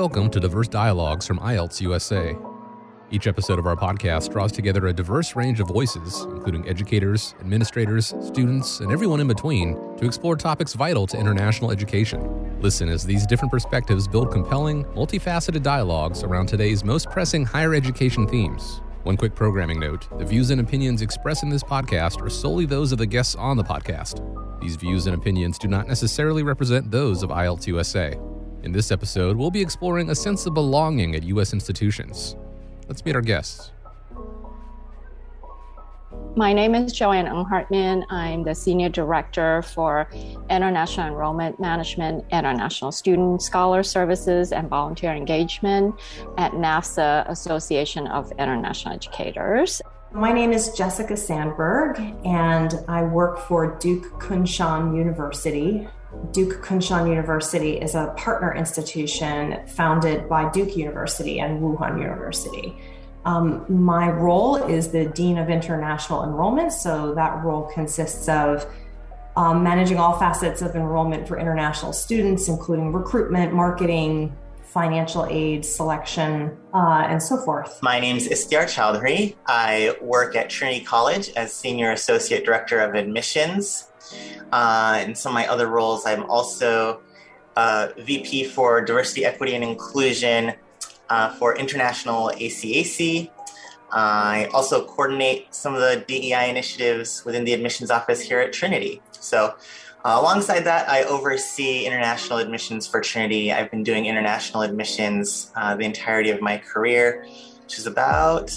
Welcome to Diverse Dialogues from IELTS USA. Each episode of our podcast draws together a diverse range of voices, including educators, administrators, students, and everyone in between, to explore topics vital to international education. Listen as these different perspectives build compelling, multifaceted dialogues around today's most pressing higher education themes. One quick programming note the views and opinions expressed in this podcast are solely those of the guests on the podcast. These views and opinions do not necessarily represent those of IELTS USA. In this episode, we'll be exploring a sense of belonging at U.S. institutions. Let's meet our guests. My name is Joanne Ng Hartman. I'm the Senior Director for International Enrollment Management, International Student Scholar Services, and Volunteer Engagement at NAFSA Association of International Educators. My name is Jessica Sandberg, and I work for Duke Kunshan University. Duke Kunshan University is a partner institution founded by Duke University and Wuhan University. Um, my role is the Dean of International Enrollment, so that role consists of um, managing all facets of enrollment for international students, including recruitment, marketing, financial aid, selection, uh, and so forth. My name is Istiar Chowdhury. I work at Trinity College as Senior Associate Director of Admissions. Uh, in some of my other roles, I'm also uh, VP for Diversity, Equity, and Inclusion uh, for International ACAC. I also coordinate some of the DEI initiatives within the admissions office here at Trinity. So, uh, alongside that, I oversee international admissions for Trinity. I've been doing international admissions uh, the entirety of my career, which is about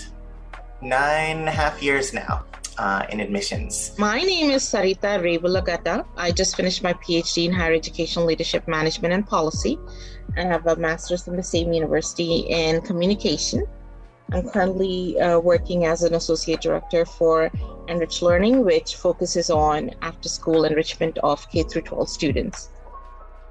nine and a half years now. Uh, in admissions. My name is Sarita Rebulagata. I just finished my PhD in Higher Education Leadership Management and Policy. I have a master's from the same university in communication. I'm currently uh, working as an associate director for Enrich Learning, which focuses on after school enrichment of K 12 students.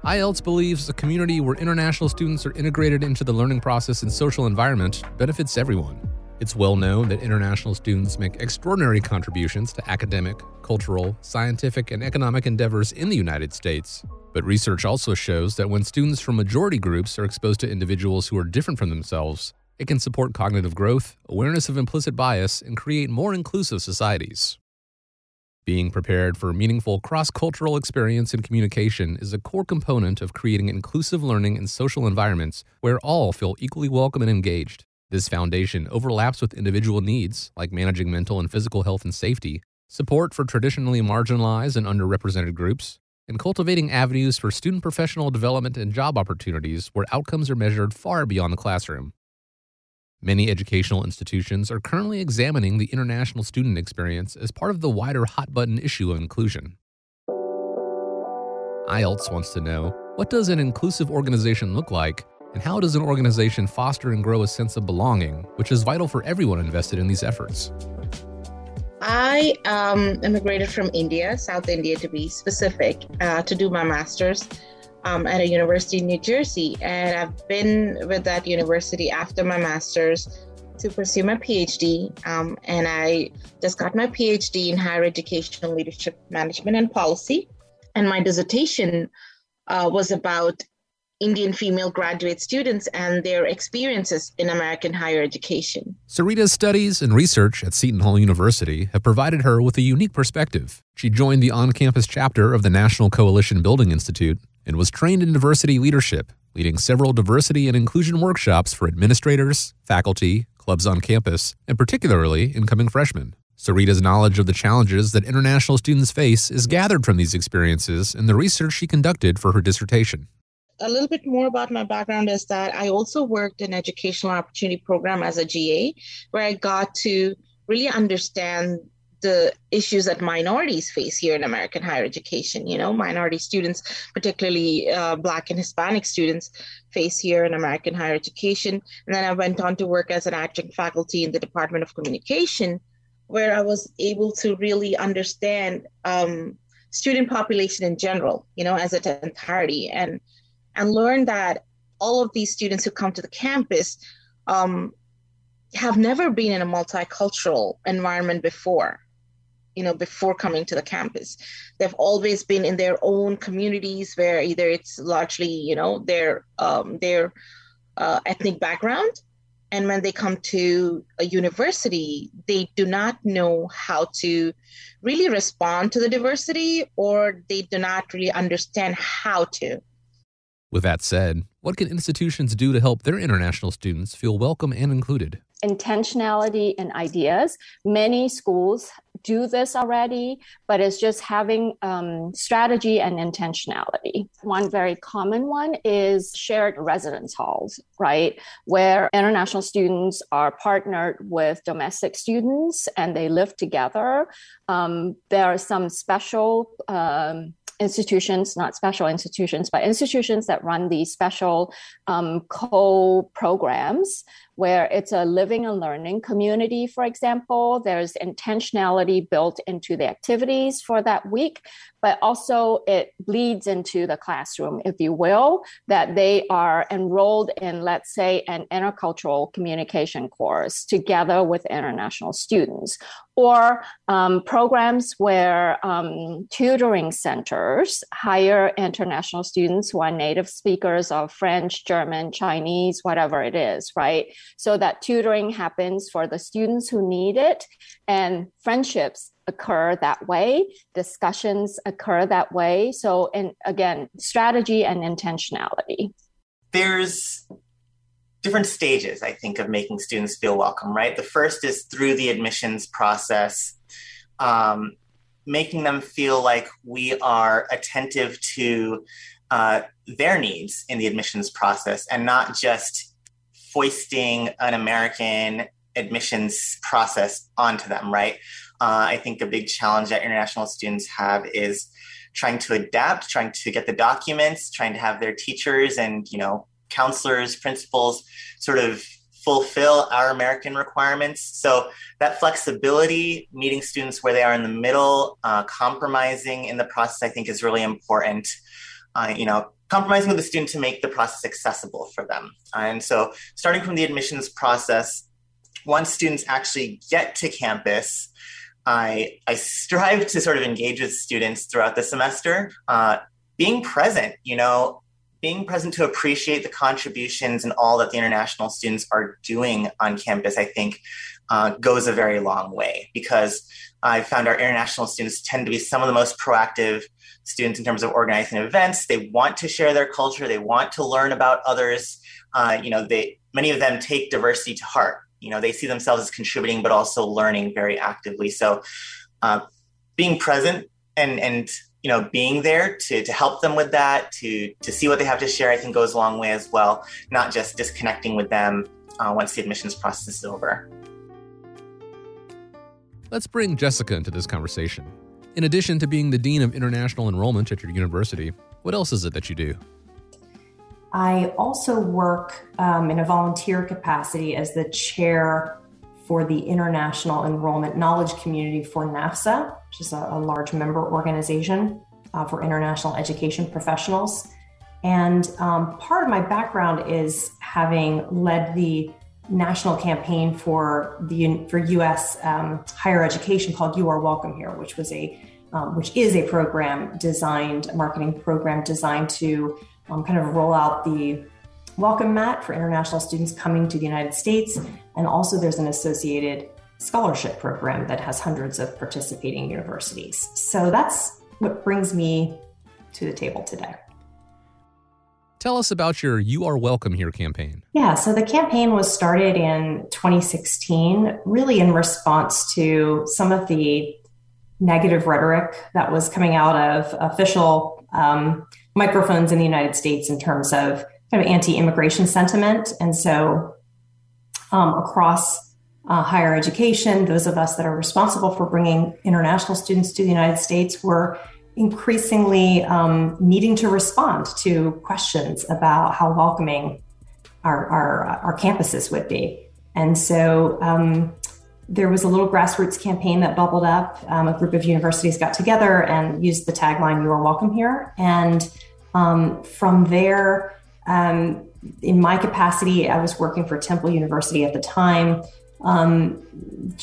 IELTS believes a community where international students are integrated into the learning process and social environment benefits everyone. It's well known that international students make extraordinary contributions to academic, cultural, scientific, and economic endeavors in the United States. But research also shows that when students from majority groups are exposed to individuals who are different from themselves, it can support cognitive growth, awareness of implicit bias, and create more inclusive societies. Being prepared for meaningful cross cultural experience and communication is a core component of creating inclusive learning and social environments where all feel equally welcome and engaged. This foundation overlaps with individual needs, like managing mental and physical health and safety, support for traditionally marginalized and underrepresented groups, and cultivating avenues for student professional development and job opportunities where outcomes are measured far beyond the classroom. Many educational institutions are currently examining the international student experience as part of the wider hot button issue of inclusion. IELTS wants to know what does an inclusive organization look like and how does an organization foster and grow a sense of belonging, which is vital for everyone invested in these efforts? I um, immigrated from India, South India to be specific, uh, to do my master's um, at a university in New Jersey. And I've been with that university after my master's to pursue my PhD. Um, and I just got my PhD in higher education leadership management and policy. And my dissertation uh, was about Indian female graduate students and their experiences in American higher education. Sarita's studies and research at Seton Hall University have provided her with a unique perspective. She joined the on campus chapter of the National Coalition Building Institute and was trained in diversity leadership, leading several diversity and inclusion workshops for administrators, faculty, clubs on campus, and particularly incoming freshmen. Sarita's knowledge of the challenges that international students face is gathered from these experiences and the research she conducted for her dissertation a little bit more about my background is that I also worked in educational opportunity program as a GA, where I got to really understand the issues that minorities face here in American higher education. You know, minority students, particularly uh, Black and Hispanic students, face here in American higher education. And then I went on to work as an adjunct faculty in the Department of Communication, where I was able to really understand um, student population in general, you know, as an entirety. And and learn that all of these students who come to the campus um, have never been in a multicultural environment before you know before coming to the campus they've always been in their own communities where either it's largely you know their um, their uh, ethnic background. And when they come to a university, they do not know how to really respond to the diversity or they do not really understand how to. With that said, what can institutions do to help their international students feel welcome and included? Intentionality and ideas. Many schools do this already, but it's just having um, strategy and intentionality. One very common one is shared residence halls, right? Where international students are partnered with domestic students and they live together. Um, there are some special um, institutions, not special institutions, but institutions that run these special um, co programs where it's a living and learning community, for example. There's intentionality built into the activities for that week, but also it bleeds into the classroom, if you will, that they are enrolled in, let's say, an intercultural communication course together with international students, or um, programs where um, tutoring centers hire international students who are native speakers of French, German, Chinese, whatever it is, right? So that tutoring happens for the students who need it and friendships occur that way discussions occur that way. So and again strategy and intentionality. There's different stages i think of making students feel welcome right? The first is through the admissions process um, making them feel like we are attentive to uh, their needs in the admissions process and not just foisting an American admissions process onto them, right? Uh, I think a big challenge that international students have is trying to adapt, trying to get the documents, trying to have their teachers and you know counselors, principals sort of fulfill our American requirements. So that flexibility, meeting students where they are in the middle, uh, compromising in the process, I think is really important. Uh, you know, compromising with the student to make the process accessible for them. And so, starting from the admissions process, once students actually get to campus, I, I strive to sort of engage with students throughout the semester, uh, being present, you know, being present to appreciate the contributions and all that the international students are doing on campus, I think uh, goes a very long way because I found our international students tend to be some of the most proactive students in terms of organizing events. They want to share their culture. They want to learn about others. Uh, you know, they many of them take diversity to heart. You know, they see themselves as contributing, but also learning very actively. So, uh, being present and and you know being there to to help them with that, to to see what they have to share, I think goes a long way as well. Not just disconnecting with them uh, once the admissions process is over. Let's bring Jessica into this conversation. In addition to being the Dean of International Enrollment at your university, what else is it that you do? I also work um, in a volunteer capacity as the chair for the International Enrollment Knowledge Community for NAFSA, which is a, a large member organization uh, for international education professionals. And um, part of my background is having led the national campaign for the for U.S. Um, higher education called "You Are Welcome Here," which was a um, which is a program designed, a marketing program designed to um, kind of roll out the welcome mat for international students coming to the United States, and also there's an associated scholarship program that has hundreds of participating universities. So that's what brings me to the table today. Tell us about your You Are Welcome Here campaign. Yeah, so the campaign was started in 2016, really in response to some of the negative rhetoric that was coming out of official um, microphones in the United States in terms of kind of anti immigration sentiment. And so, um, across uh, higher education, those of us that are responsible for bringing international students to the United States were increasingly um, needing to respond to questions about how welcoming our, our, our campuses would be. And so um, there was a little grassroots campaign that bubbled up. Um, a group of universities got together and used the tagline, You are welcome here. And um, from there, um, in my capacity, I was working for Temple University at the time um,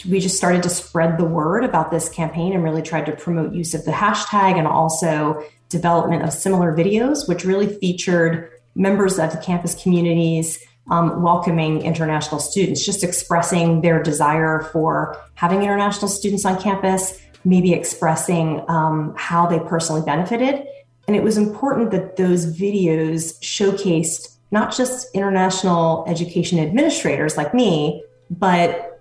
we just started to spread the word about this campaign and really tried to promote use of the hashtag and also development of similar videos, which really featured members of the campus communities um, welcoming international students, just expressing their desire for having international students on campus, maybe expressing um, how they personally benefited. And it was important that those videos showcased not just international education administrators like me, but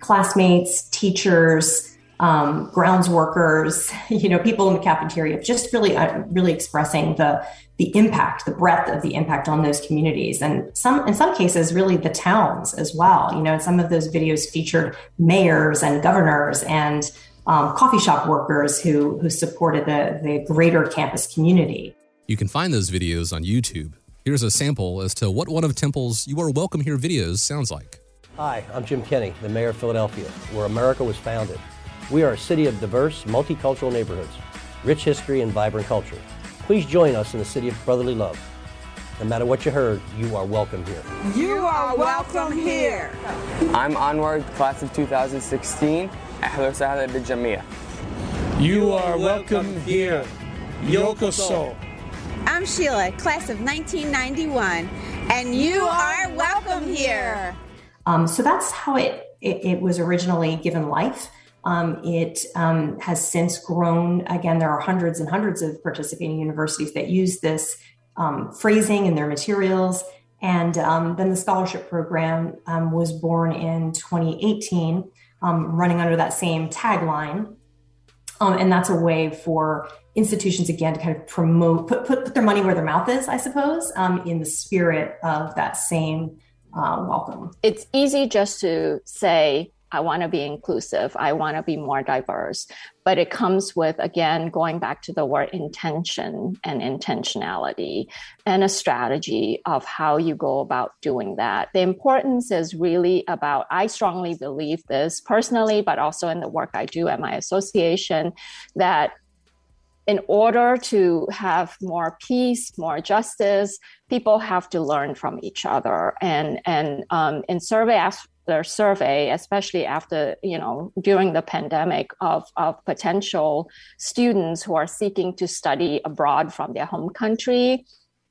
classmates, teachers, um, grounds workers, you know, people in the cafeteria, just really, uh, really expressing the the impact, the breadth of the impact on those communities, and some, in some cases, really the towns as well. You know, some of those videos featured mayors and governors and um, coffee shop workers who who supported the the greater campus community. You can find those videos on YouTube. Here's a sample as to what one of Temple's "You Are Welcome Here" videos sounds like. Hi, I'm Jim Kenney, the mayor of Philadelphia, where America was founded. We are a city of diverse, multicultural neighborhoods, rich history, and vibrant culture. Please join us in the city of brotherly love. No matter what you heard, you are welcome here. You are welcome here. I'm Anwar, class of 2016 at Sahara Jamia. You are welcome here. Yoko Yokoso. I'm Sheila, class of 1991, and you are welcome here. Um, so that's how it, it, it was originally given life. Um, it um, has since grown. Again, there are hundreds and hundreds of participating universities that use this um, phrasing in their materials. And um, then the scholarship program um, was born in 2018, um, running under that same tagline. and that's a way for institutions, again, to kind of promote, put, put, put their money where their mouth is, I suppose, in the spirit of that same uh, welcome. It's easy just to say, I want to be inclusive. I want to be more diverse. But it comes with, again, going back to the word intention and intentionality and a strategy of how you go about doing that. The importance is really about, I strongly believe this personally, but also in the work I do at my association, that in order to have more peace, more justice, people have to learn from each other. And and um, in survey after survey, especially after, you know, during the pandemic of, of potential students who are seeking to study abroad from their home country,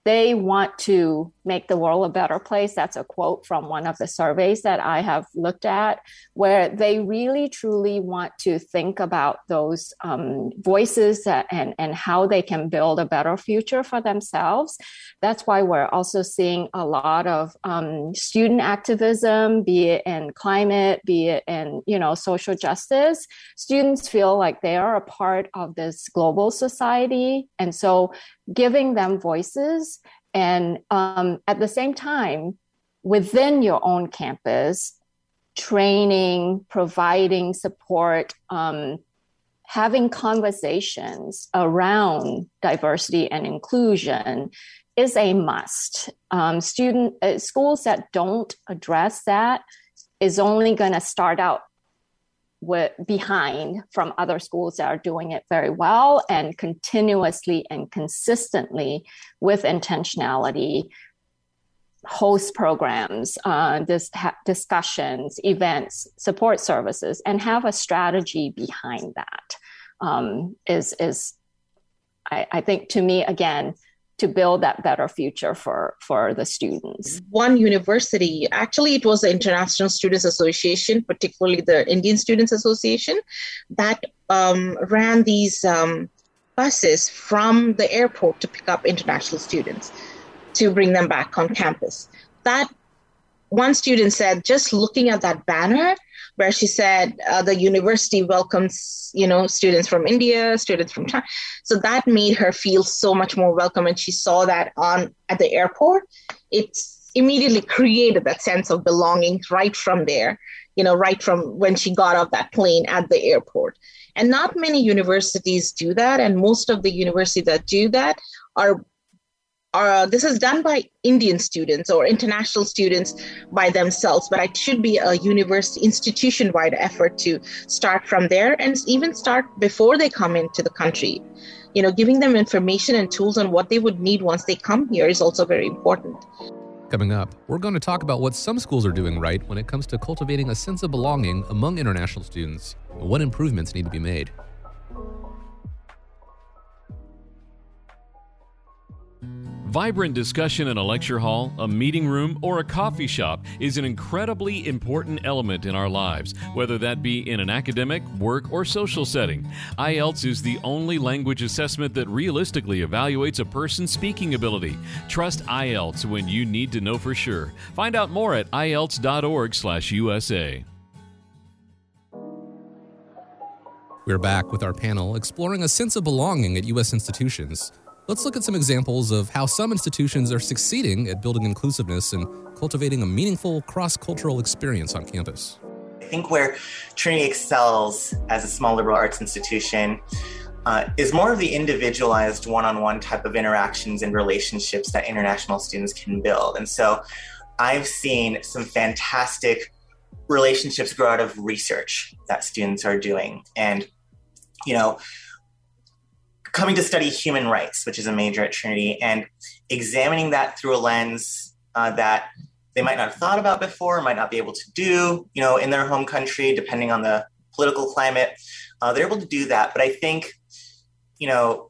they want to make the world a better place. That's a quote from one of the surveys that I have looked at, where they really truly want to think about those um, voices that, and, and how they can build a better future for themselves. That's why we're also seeing a lot of um, student activism, be it in climate, be it in you know social justice. Students feel like they are a part of this global society, and so giving them voices and um, at the same time within your own campus training providing support um, having conversations around diversity and inclusion is a must. Um, student uh, schools that don't address that is only going to start out with, behind from other schools that are doing it very well and continuously and consistently with intentionality host programs uh, dis- discussions events support services and have a strategy behind that um, is is I, I think to me again to build that better future for for the students. One university actually it was the international students association particularly the indian students association that um, ran these um, buses from the airport to pick up international students to bring them back on campus. That one student said just looking at that banner where she said uh, the university welcomes you know students from india students from china. So that made her feel so much more welcome and she saw that on at the airport. It immediately created that sense of belonging right from there you know right from when she got off that plane at the airport. And not many universities do that and most of the universities that do that are uh, this is done by Indian students or international students by themselves, but it should be a university institution wide effort to start from there and even start before they come into the country. You know, giving them information and tools on what they would need once they come here is also very important. Coming up, we're going to talk about what some schools are doing right when it comes to cultivating a sense of belonging among international students and what improvements need to be made. Vibrant discussion in a lecture hall, a meeting room, or a coffee shop is an incredibly important element in our lives, whether that be in an academic, work, or social setting. IELTS is the only language assessment that realistically evaluates a person's speaking ability. Trust IELTS when you need to know for sure. Find out more at ielts.org/usa. We're back with our panel exploring a sense of belonging at U.S. institutions. Let's look at some examples of how some institutions are succeeding at building inclusiveness and cultivating a meaningful cross cultural experience on campus. I think where Trinity excels as a small liberal arts institution uh, is more of the individualized one on one type of interactions and relationships that international students can build. And so I've seen some fantastic relationships grow out of research that students are doing. And you know, coming to study human rights, which is a major at Trinity, and examining that through a lens uh, that they might not have thought about before, might not be able to do, you know, in their home country, depending on the political climate. Uh, they're able to do that. But I think, you know,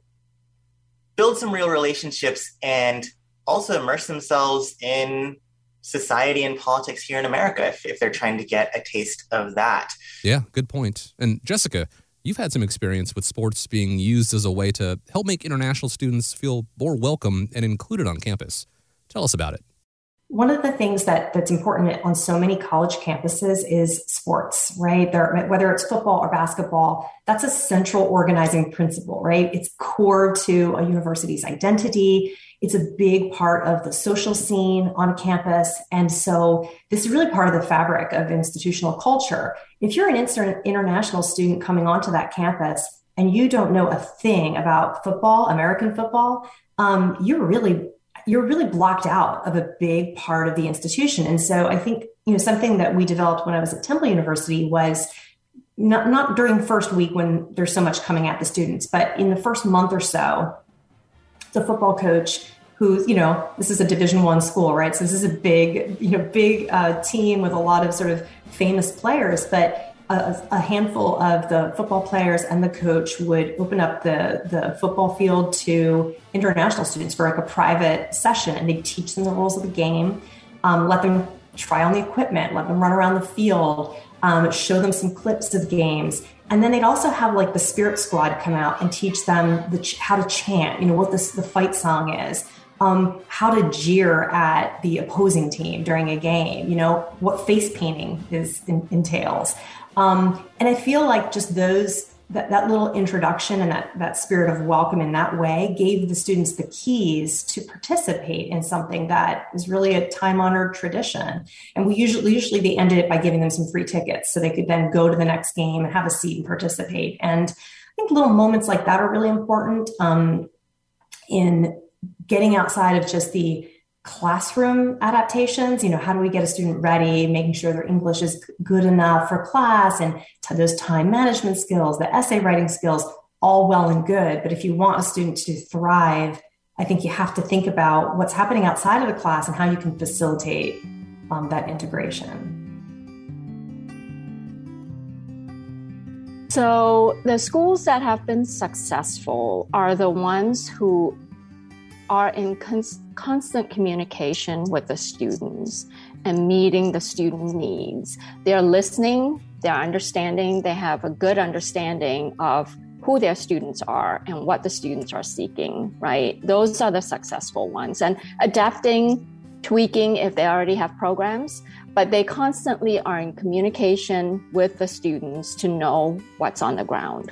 build some real relationships and also immerse themselves in society and politics here in America if, if they're trying to get a taste of that. Yeah, good point. And Jessica, You've had some experience with sports being used as a way to help make international students feel more welcome and included on campus. Tell us about it. One of the things that, that's important on so many college campuses is sports, right? There, whether it's football or basketball, that's a central organizing principle, right? It's core to a university's identity. It's a big part of the social scene on campus. And so this is really part of the fabric of institutional culture. If you're an inter- international student coming onto that campus and you don't know a thing about football, American football, um, you're really you're really blocked out of a big part of the institution. And so I think you know something that we developed when I was at Temple University was not not during first week when there's so much coming at the students, but in the first month or so, the football coach who's you know this is a division one school right so this is a big you know big uh, team with a lot of sort of famous players but a, a, handful of the football players and the coach would open up the the football field to international students for like a private session and they teach them the rules of the game um, let them try on the equipment let them run around the field um, show them some clips of games. And then they'd also have like the spirit squad come out and teach them the ch- how to chant, you know, what this, the fight song is, um, how to jeer at the opposing team during a game, you know, what face painting is in, entails. Um, and I feel like just those that, that little introduction and that, that spirit of welcome in that way gave the students the keys to participate in something that is really a time honored tradition. And we usually, usually they ended it by giving them some free tickets so they could then go to the next game and have a seat and participate. And I think little moments like that are really important um, in getting outside of just the classroom adaptations you know how do we get a student ready making sure their english is good enough for class and those time management skills the essay writing skills all well and good. But if you want a student to thrive i think you have to think about what's happening outside of the class and how you can facilitate um, that integration. So the schools that have been successful are the ones who are in cons- constant communication with the students and meeting the student needs. They're listening, they're understanding, they have a good understanding of who their students are and what the students are seeking, right? Those are the successful ones. And adapting, tweaking if they already have programs, but they constantly are in communication with the students to know what's on the ground.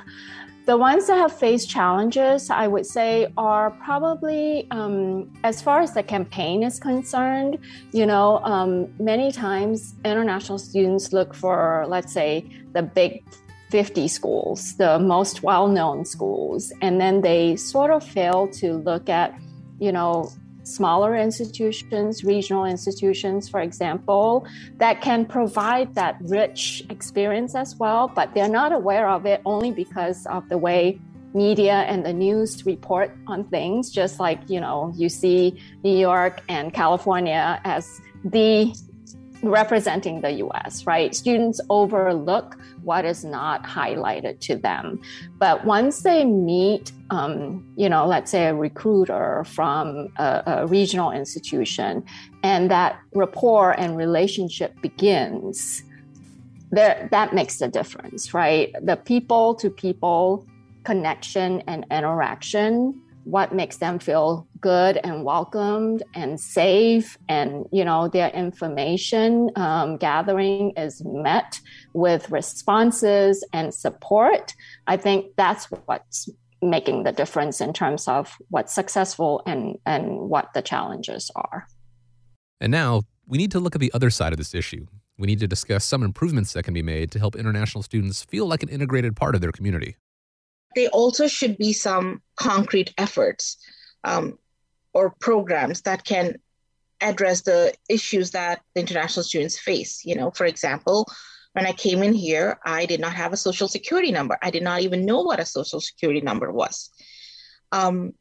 The ones that have faced challenges, I would say, are probably um, as far as the campaign is concerned. You know, um, many times international students look for, let's say, the big 50 schools, the most well known schools, and then they sort of fail to look at, you know, smaller institutions, regional institutions, for example, that can provide that rich experience as well, but they're not aware of it only because of the way media and the news report on things, just like, you know, you see New York and California as the representing the US, right? Students overlook what is not highlighted to them. But once they meet, um, you know, let's say a recruiter from a, a regional institution, and that rapport and relationship begins, there, that makes a difference, right? The people to people connection and interaction what makes them feel good and welcomed and safe. And you know their information um, gathering is met with responses and support. I think that's what's making the difference in terms of what's successful and and what the challenges are. And now we need to look at the other side of this issue. We need to discuss some improvements that can be made to help international students feel like an integrated part of their community there also should be some concrete efforts um, or programs that can address the issues that the international students face. You know, for example, when I came in here, I did not have a social security number. I did not even know what a social security number was. Um,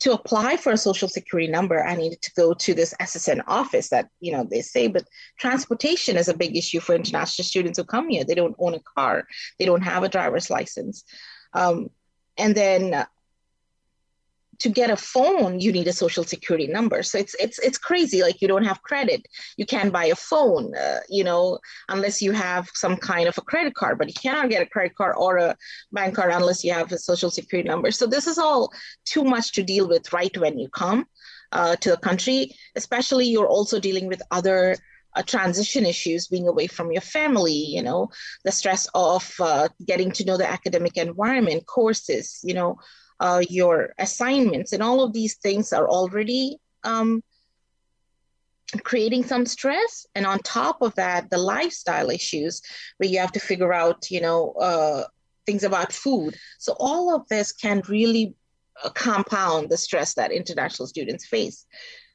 to apply for a social security number, I needed to go to this SSN office that, you know, they say, but transportation is a big issue for international students who come here. They don't own a car, they don't have a driver's license. Um, and then uh, to get a phone you need a social security number. So it's it's it's crazy. Like you don't have credit. You can't buy a phone uh, you know unless you have some kind of a credit card but you cannot get a credit card or a bank card unless you have a social security number. So this is all too much to deal with right when you come uh, to the country especially you're also dealing with other uh, transition issues, being away from your family, you know, the stress of uh, getting to know the academic environment, courses, you know, uh, your assignments, and all of these things are already um, creating some stress. And on top of that, the lifestyle issues where you have to figure out, you know, uh, things about food. So all of this can really uh, compound the stress that international students face.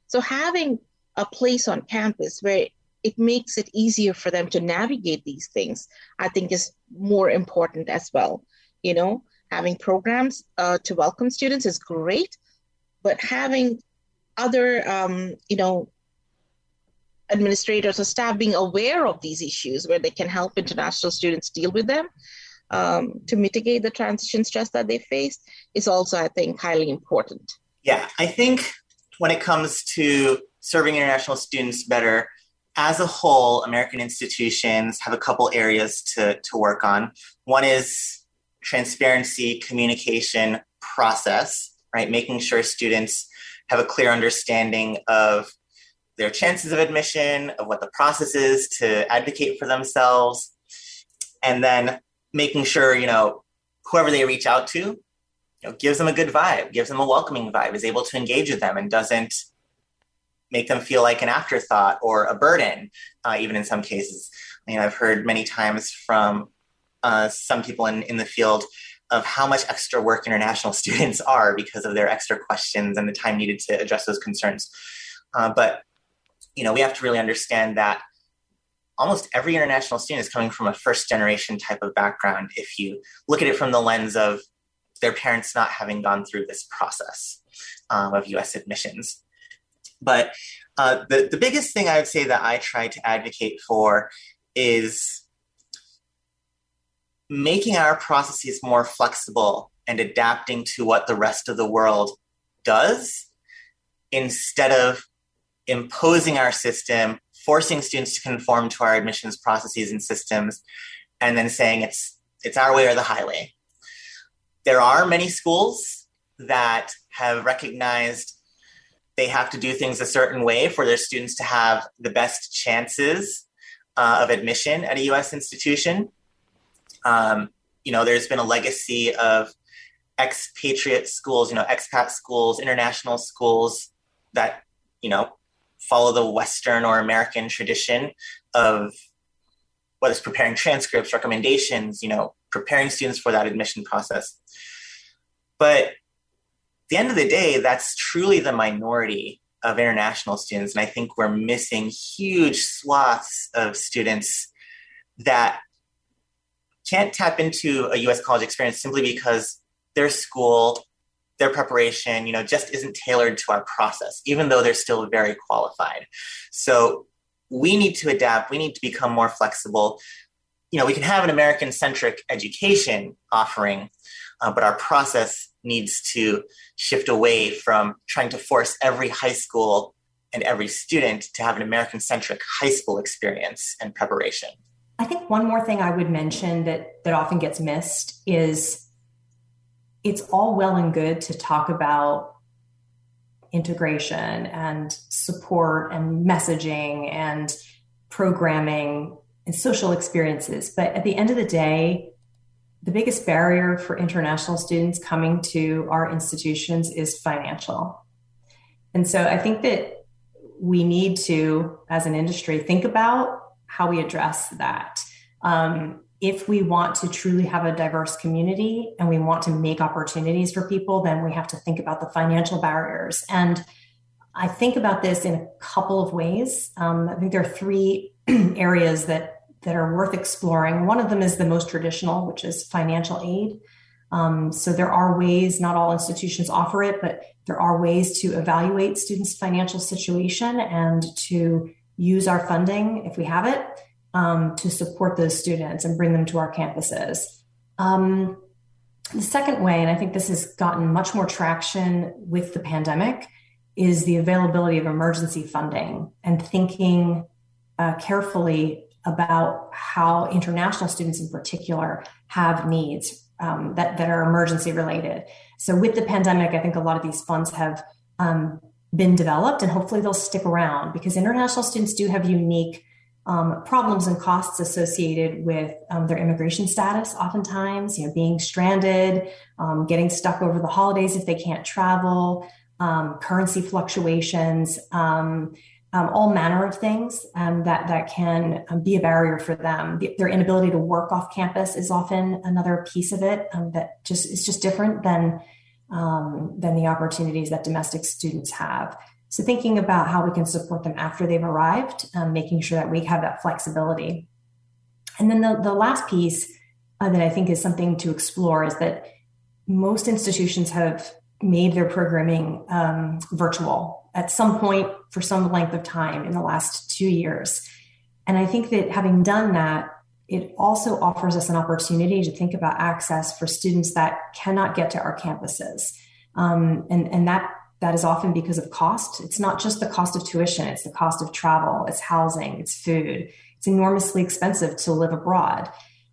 So having a place on campus where it makes it easier for them to navigate these things i think is more important as well. You know having programs uh, to welcome students is great but having other um, you know administrators or staff being aware of these issues where they can help international students deal with them um, to mitigate the transition stress that they face is also i think highly important. Yeah i think when it comes to serving international students better as a whole, American institutions have a couple areas to, to work on. One is transparency, communication, process, right? Making sure students have a clear understanding of their chances of admission, of what the process is to advocate for themselves, and then making sure, you know, whoever they reach out to, you know, gives them a good vibe, gives them a welcoming vibe, is able to engage with them and doesn't make them feel like an afterthought or a burden, uh, even in some cases. You know, I've heard many times from uh, some people in, in the field of how much extra work international students are because of their extra questions and the time needed to address those concerns. Uh, but you know, we have to really understand that almost every international student is coming from a first generation type of background. If you look at it from the lens of their parents not having gone through this process um, of U.S. admissions, but uh, the, the biggest thing I would say that I try to advocate for is making our processes more flexible and adapting to what the rest of the world does instead of imposing our system, forcing students to conform to our admissions processes and systems, and then saying it's it's our way or the highway. There are many schools that have recognized they have to do things a certain way for their students to have the best chances uh, of admission at a U.S. institution. Um, you know, there's been a legacy of expatriate schools, you know, expat schools, international schools that, you know, follow the Western or American tradition of whether it's preparing transcripts, recommendations, you know, preparing students for that admission process. But the end of the day, that's truly the minority of international students. And I think we're missing huge swaths of students that can't tap into a US college experience simply because their school, their preparation, you know, just isn't tailored to our process, even though they're still very qualified. So we need to adapt. We need to become more flexible. You know, we can have an American centric education offering, uh, but our process needs to shift away from trying to force every high school and every student to have an American centric high school experience and preparation. I think one more thing I would mention that that often gets missed is it's all well and good to talk about integration and support and messaging and programming and social experiences. But at the end of the day, the biggest barrier for international students coming to our institutions is financial. And so I think that we need to, as an industry, think about how we address that. Um, if we want to truly have a diverse community and we want to make opportunities for people, then we have to think about the financial barriers. And I think about this in a couple of ways. Um, I think there are three areas that that are worth exploring. One of them is the most traditional, which is financial aid. Um, so there are ways, not all institutions offer it, but there are ways to evaluate students' financial situation and to use our funding, if we have it, um, to support those students and bring them to our campuses. Um, the second way, and I think this has gotten much more traction with the pandemic, is the availability of emergency funding and thinking uh, carefully about how international students in particular have needs um, that, that are emergency related. So, with the pandemic, I think a lot of these funds have um, been developed and hopefully they'll stick around because international students do have unique um, problems and costs associated with um, their immigration status oftentimes you know being stranded um, getting stuck over the holidays if they can't travel um, currency fluctuations um, um, all manner of things that that can be a barrier for them. The, their inability to work off campus is often another piece of it that just is just different than than the opportunities that domestic students have. So thinking about how we can support them after they've arrived, um, making sure that we have that flexibility. And then the, the last piece uh, that I think is something to explore is that most institutions have made their programming um, virtual at some point for some length of time in the last two years. And I think that having done that, it also offers us an opportunity to think about access for students that cannot get to our campuses. Um, and, and that that is often because of cost. It's not just the cost of tuition, it's the cost of travel, it's housing, it's food. It's enormously expensive to live abroad.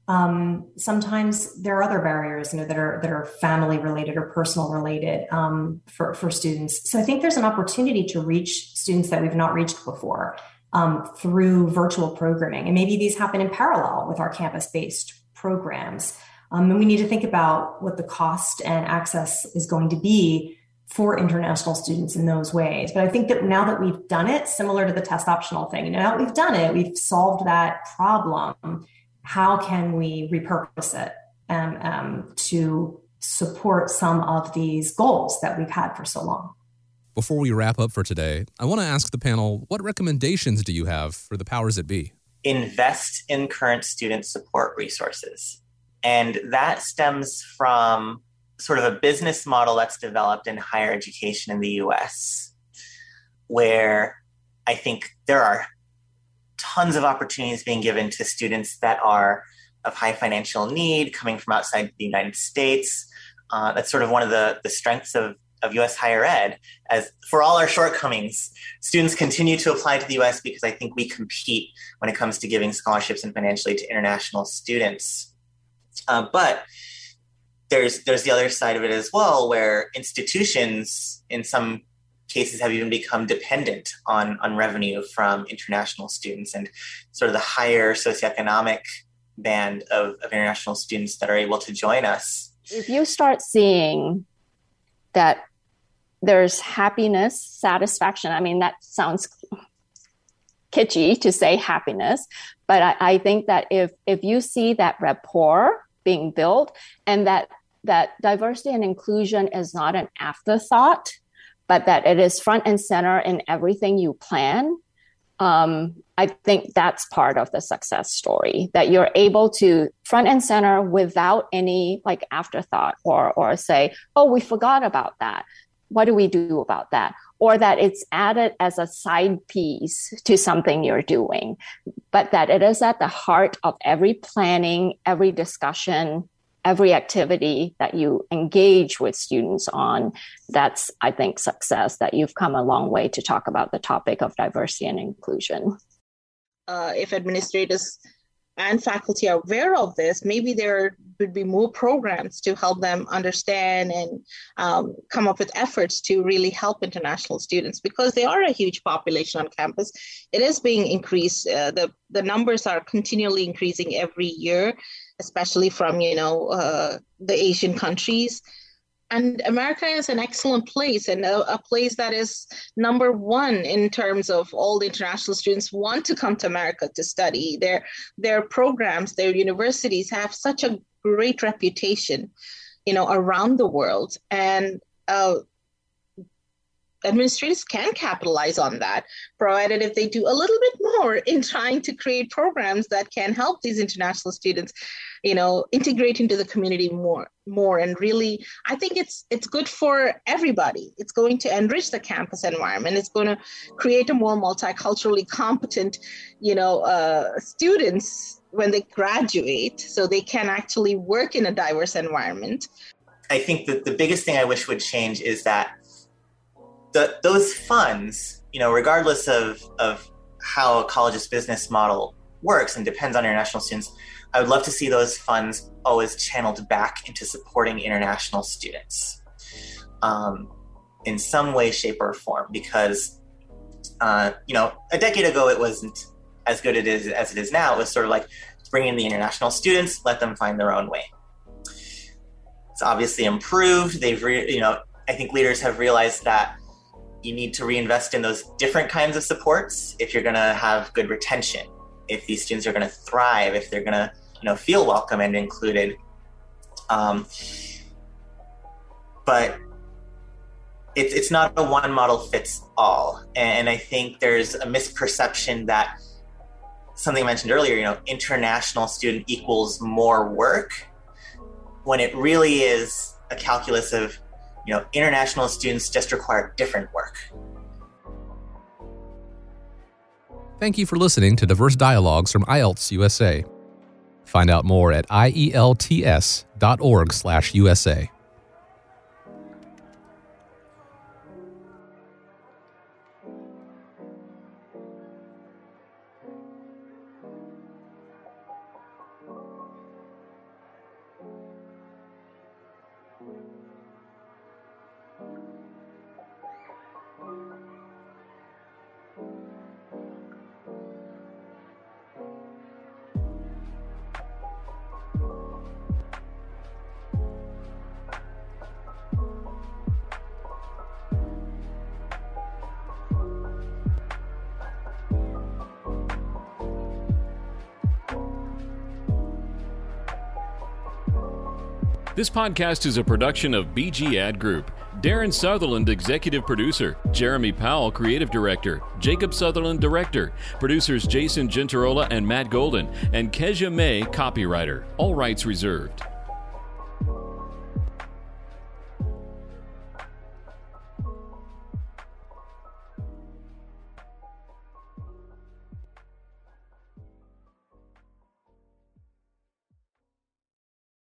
Um, sometimes there are other barriers, you know, that are that are family related or personal related um, for for students. So I think there's an opportunity to reach students that we've not reached before um, through virtual programming, and maybe these happen in parallel with our campus based programs. Um, and we need to think about what the cost and access is going to be for international students in those ways. But I think that now that we've done it, similar to the test optional thing, now that we've done it, we've solved that problem. How can we repurpose it um, um, to support some of these goals that we've had for so long? Before we wrap up for today, I want to ask the panel what recommendations do you have for the powers that be? Invest in current student support resources. And that stems from sort of a business model that's developed in higher education in the US, where I think there are tons of opportunities being given to students that are of high financial need coming from outside the United States. Uh, that's sort of one of the, the strengths of, of US higher ed. As for all our shortcomings, students continue to apply to the US because I think we compete when it comes to giving scholarships and financially to international students. Uh, but there's there's the other side of it as well, where institutions in some cases have even become dependent on on revenue from international students and sort of the higher socioeconomic band of, of international students that are able to join us. If you start seeing that there's happiness, satisfaction, I mean, that sounds kitschy to say happiness, but I, I think that if if you see that rapport being built and that that diversity and inclusion is not an afterthought, but that it is front and center in everything you plan. Um, I think that's part of the success story that you're able to front and center without any like afterthought or or say, oh, we forgot about that. what do we do about that? Or that it's added as a side piece to something you're doing, but that it is at the heart of every planning, every discussion, every activity that you engage with students on. That's, I think, success that you've come a long way to talk about the topic of diversity and inclusion. Uh, if administrators and faculty are aware of this, maybe there would be more programs to help them understand and um, come up with efforts to really help international students because they are a huge population on campus. It is being increased. Uh, the the numbers are continually increasing every year, especially from you know uh, the Asian countries and America is an excellent place and a, a, place that is number one in terms of all the international students want to come to America to study. Their their programs, their universities have such a great reputation, you know, around the world, and uh, administrators can capitalize on that, provided if they do a little bit more in trying to create programs that can help these international students, you know, integrate into the community more, more, and really, I think it's it's good for everybody. It's going to enrich the campus environment. It's going to create a more multiculturally competent, you know, uh, students when they graduate, so they can actually work in a diverse environment. I think that the biggest thing I wish would change is that the, those funds, you know, regardless of, of how a college's business model works and depends on international students, I would love to see those funds always channeled back into supporting international students um, in some way, shape, or form. Because, uh, you know, a decade ago it wasn't as good it is as it is now. It was sort of like bring in the international students, let them find their own way. It's obviously improved. They've, re- you know, I think leaders have realized that you need to reinvest in those different kinds of supports if you're going to have good retention. If these students are going to thrive if they're going to you know feel welcome and included. Um, but it's it's not a one model fits all. And i think there's a misperception that something I mentioned earlier you know international student equals more work when it really is a calculus of you know, international students just require different work. Thank you for listening to Diverse Dialogues from IELTS USA. Find out more at ielts.org/usa. This podcast is a production of BG Ad Group. Darren Sutherland, executive producer. Jeremy Powell, creative director. Jacob Sutherland, director. Producers Jason Gentarola and Matt Golden. And Kezia May, copywriter. All rights reserved.